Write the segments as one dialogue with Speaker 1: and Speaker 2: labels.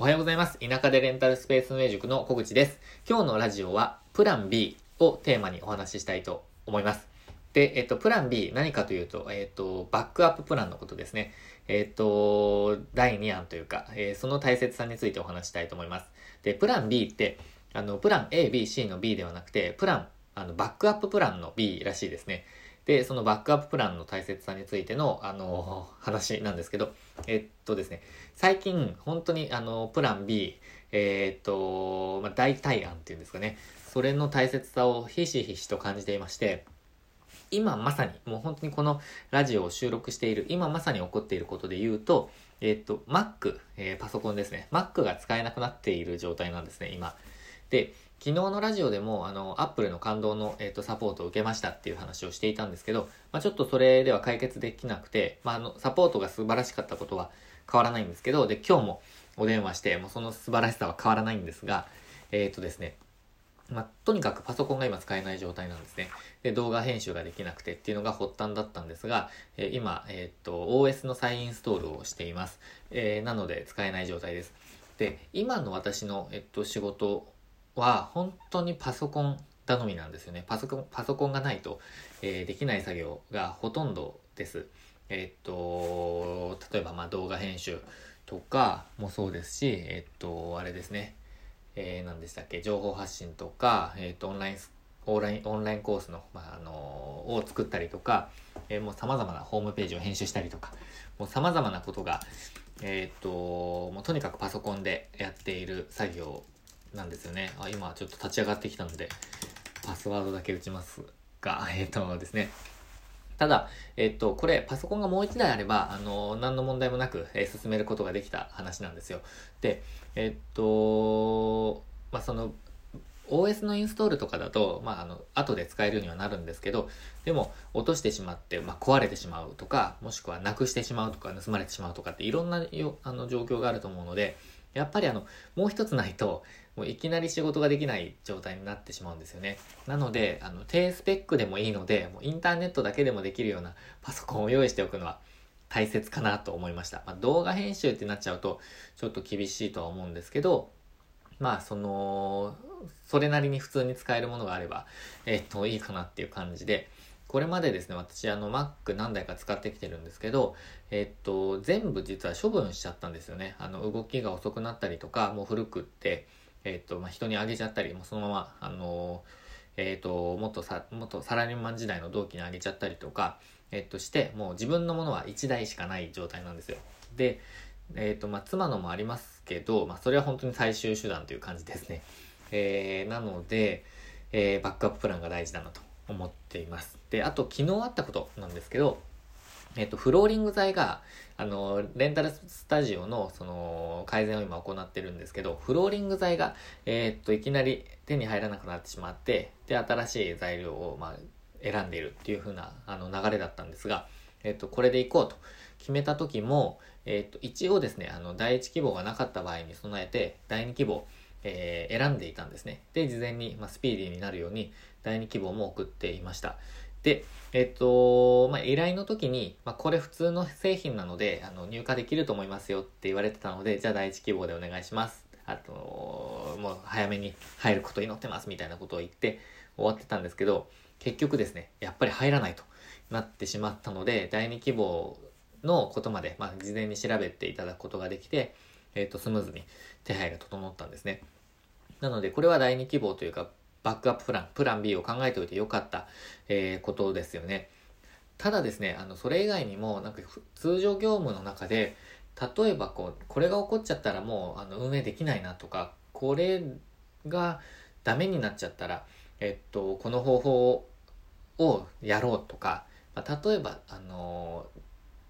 Speaker 1: おはようございます。田舎でレンタルスペース運営塾の小口です。今日のラジオはプラン B をテーマにお話ししたいと思います。で、えっと、プラン B 何かというと、えっと、バックアッププランのことですね。えっと、第2案というか、えー、その大切さについてお話したいと思います。で、プラン B って、あの、プラン A、B、C の B ではなくて、プラン、あの、バックアッププランの B らしいですね。で、そのバックアッププランの大切さについての、あの、話なんですけど、えっとですね、最近、本当に、あの、プラン B、えー、っと、まあ、代替案っていうんですかね、それの大切さをひしひしと感じていまして、今まさに、もう本当にこのラジオを収録している、今まさに起こっていることで言うと、えっと、Mac、えー、パソコンですね。Mac が使えなくなっている状態なんですね、今。で、昨日のラジオでも、あの、Apple の感動の、えっ、ー、と、サポートを受けましたっていう話をしていたんですけど、まあ、ちょっとそれでは解決できなくて、まあ、あの、サポートが素晴らしかったことは変わらないんですけど、で、今日もお電話して、もうその素晴らしさは変わらないんですが、えっ、ー、とですね、まあ、とにかくパソコンが今使えない状態なんですね。で、動画編集ができなくてっていうのが発端だったんですが、えー、今、えっ、と、OS の再インストールをしています。えー、なので使えない状態です。で、今の私の、えっと、仕事は本当にパソコン頼みなんですよね。パソコン、パソコンがないと、えー、できない作業がほとんどです。えっと、例えばまあ動画編集とかもそうですし、えっと、あれですね。えー、何でしたっけ、情報発信とか、えっと、オンライン、オンライン、オンラインコースの、まあ、あのを作ったりとか、えー、もう様々なホームページを編集したりとか、もう様々なことが、えっと、もうとにかくパソコンでやっている作業なんですよね。あ、今ちょっと立ち上がってきたので、パスワードだけ打ちますが、えっ、ー、とですね。ただ、えっ、ー、と、これ、パソコンがもう一台あれば、あの、何の問題もなく、えー、進めることができた話なんですよ。で、えっ、と、まあ、その、OS のインストールとかだと、まあ、あの、後で使えるようにはなるんですけど、でも、落としてしまって、まあ、壊れてしまうとか、もしくはなくしてしまうとか、盗まれてしまうとかっていろんなよあの状況があると思うので、やっぱりあの、もう一つないと、もういきなり仕事ができない状態になってしまうんですよね。なので、あの、低スペックでもいいので、もうインターネットだけでもできるようなパソコンを用意しておくのは大切かなと思いました。まあ、動画編集ってなっちゃうと、ちょっと厳しいとは思うんですけど、まあ、その、それなりに普通に使えるものがあれば、えっと、いいかなっていう感じで、これまでですね、私あの Mac 何台か使ってきてるんですけど、えっと、全部実は処分しちゃったんですよね。あの、動きが遅くなったりとか、もう古くって、えっと、まあ、人にあげちゃったり、もうそのまま、あの、えっと、もっとさ、もっとサラリーマン時代の同期にあげちゃったりとか、えっと、して、もう自分のものは1台しかない状態なんですよ。で、えっと、まあ、妻のもありますけど、まあ、それは本当に最終手段という感じですね。えー、なので、えー、バックアッププランが大事だなと思っています。で、あと昨日あったことなんですけど、えっと、フローリング材が、あの、レンタルスタジオの、その、改善を今行ってるんですけど、フローリング材が、えー、っと、いきなり手に入らなくなってしまって、で、新しい材料を、まあ、選んでいるっていう風な、あの、流れだったんですが、えっと、これでいこうと決めた時も、えっと、一応ですね、あの、第一希望がなかった場合に備えて、第二希望、えー、選んでいたんですね。で、事前に、まあ、スピーディーになるように、第2希望も送っていました。で、えっと、まあ、依頼の時に、まあ、これ普通の製品なので、あの、入荷できると思いますよって言われてたので、じゃあ第1希望でお願いします。あと、もう早めに入ること祈ってますみたいなことを言って終わってたんですけど、結局ですね、やっぱり入らないとなってしまったので、第2希望のことまで、まあ、事前に調べていただくことができて、えっ、と、スムーズに手配が整ったんですね。なので、これは第2希望というか、バックアッププラン、プラン B を考えておいてよかった、えー、ことですよね。ただですね、あの、それ以外にも、なんか通常業務の中で、例えばこう、これが起こっちゃったらもう、あの、運営できないなとか、これがダメになっちゃったら、えっと、この方法をやろうとか、まあ、例えば、あの、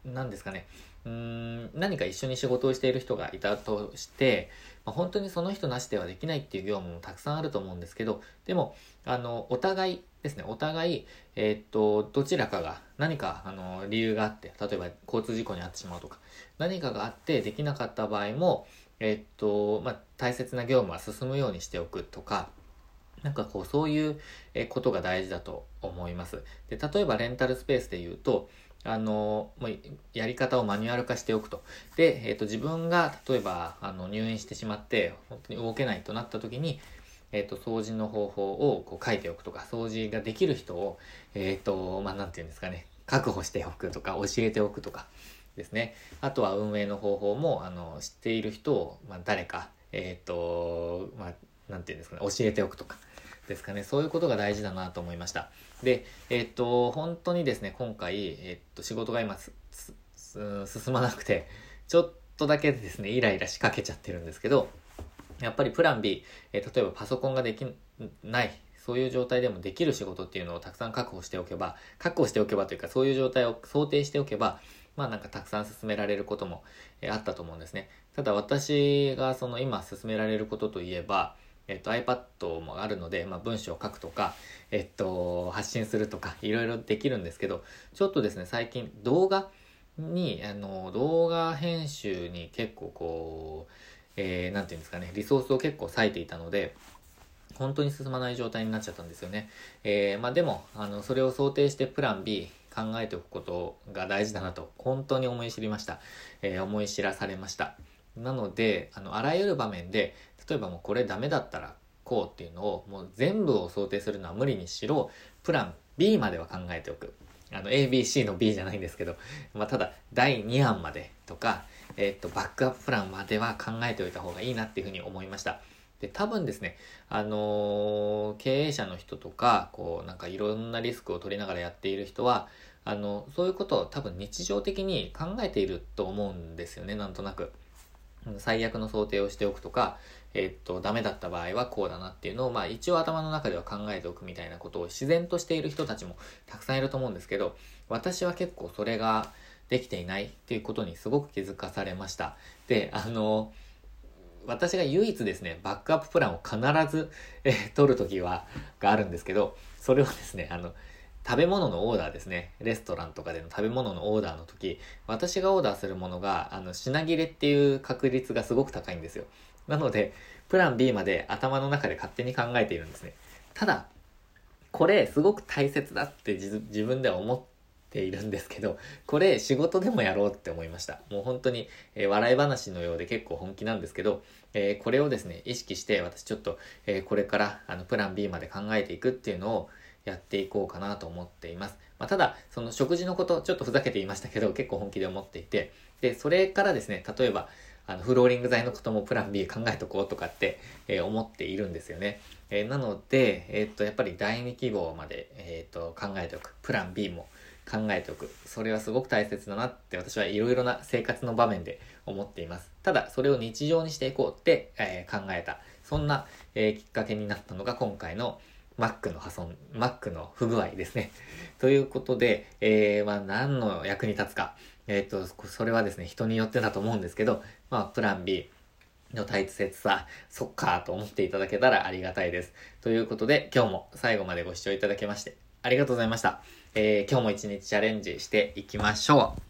Speaker 1: 何ですかね、うん何か一緒に仕事をしている人がいたとして、まあ、本当にその人なしではできないっていう業務もたくさんあると思うんですけどでもあのお互いですねお互い、えー、っとどちらかが何かあの理由があって例えば交通事故に遭ってしまうとか何かがあってできなかった場合も、えー、っとまあ、大切な業務は進むようにしておくとかなんかこうそういうことが大事だと思います。で例えばレンタルスペースで言うとあの、もうやり方をマニュアル化しておくと。で、えっ、ー、と、自分が例えば、あの、入院してしまって、本当に動けないとなった時に、えっ、ー、と、掃除の方法をこう書いておくとか、掃除ができる人を、えっ、ー、と、まあ、なんて言うんですかね、確保しておくとか、教えておくとかですね。あとは運営の方法も、あの、知っている人を、まあ、誰か、えっ、と、まあ、なんて言うんですかね、教えておくとか。ですかね。そういうことが大事だなと思いました。で、えっと、本当にですね、今回、えっと、仕事が今進まなくて、ちょっとだけですね、イライラしかけちゃってるんですけど、やっぱりプラン B、え例えばパソコンができない、そういう状態でもできる仕事っていうのをたくさん確保しておけば、確保しておけばというか、そういう状態を想定しておけば、まあなんかたくさん進められることも、えあったと思うんですね。ただ私がその今進められることといえば、えっと、iPad もあるので、まあ、文章を書くとか、えっと、発信するとか、いろいろできるんですけど、ちょっとですね、最近動画に、あの、動画編集に結構こう、えー、なんていうんですかね、リソースを結構割いていたので、本当に進まない状態になっちゃったんですよね。えー、まあでも、あの、それを想定してプラン B 考えておくことが大事だなと、本当に思い知りました。えー、思い知らされました。なので、あの、あらゆる場面で、例えばもうこれダメだったらこうっていうのをもう全部を想定するのは無理にしろ、プラン B までは考えておく。あの、ABC の B じゃないんですけど、まあ、ただ、第2案までとか、えっ、と、バックアッププランまでは考えておいた方がいいなっていうふうに思いました。で、多分ですね、あのー、経営者の人とか、こう、なんかいろんなリスクを取りながらやっている人は、あの、そういうことを多分日常的に考えていると思うんですよね、なんとなく。最悪の想定をしておくとか、え、っと、ダメだった場合はこうだなっていうのを、まあ一応頭の中では考えておくみたいなことを自然としている人たちもたくさんいると思うんですけど、私は結構それができていないっていうことにすごく気づかされました。で、あの、私が唯一ですね、バックアッププランを必ず、えー、取るときは、があるんですけど、それはですね、あの、食べ物のオーダーですね。レストランとかでの食べ物のオーダーの時、私がオーダーするものが、あの、品切れっていう確率がすごく高いんですよ。なので、プラン B まで頭の中で勝手に考えているんですね。ただ、これすごく大切だって自分では思っているんですけど、これ仕事でもやろうって思いました。もう本当に、えー、笑い話のようで結構本気なんですけど、えー、これをですね、意識して私ちょっと、えー、これからあのプラン B まで考えていくっていうのを、やっていこうかなと思っています。まあ、ただ、その食事のこと、ちょっとふざけて言いましたけど、結構本気で思っていて、で、それからですね、例えば、あの、フローリング材のこともプラン B 考えとこうとかって、えー、思っているんですよね。えー、なので、えー、っと、やっぱり第2希望まで、えっと、考えておく。プラン B も考えておく。それはすごく大切だなって私はいろいろな生活の場面で思っています。ただ、それを日常にしていこうって、え考えた。そんな、えきっかけになったのが今回の、Mac の破損、Mac の不具合ですね。ということで、えー、まあ何の役に立つか。えっ、ー、と、それはですね、人によってだと思うんですけど、まあ、プラン B の大切さ、そっかと思っていただけたらありがたいです。ということで、今日も最後までご視聴いただきまして、ありがとうございました。えー、今日も一日チャレンジしていきましょう。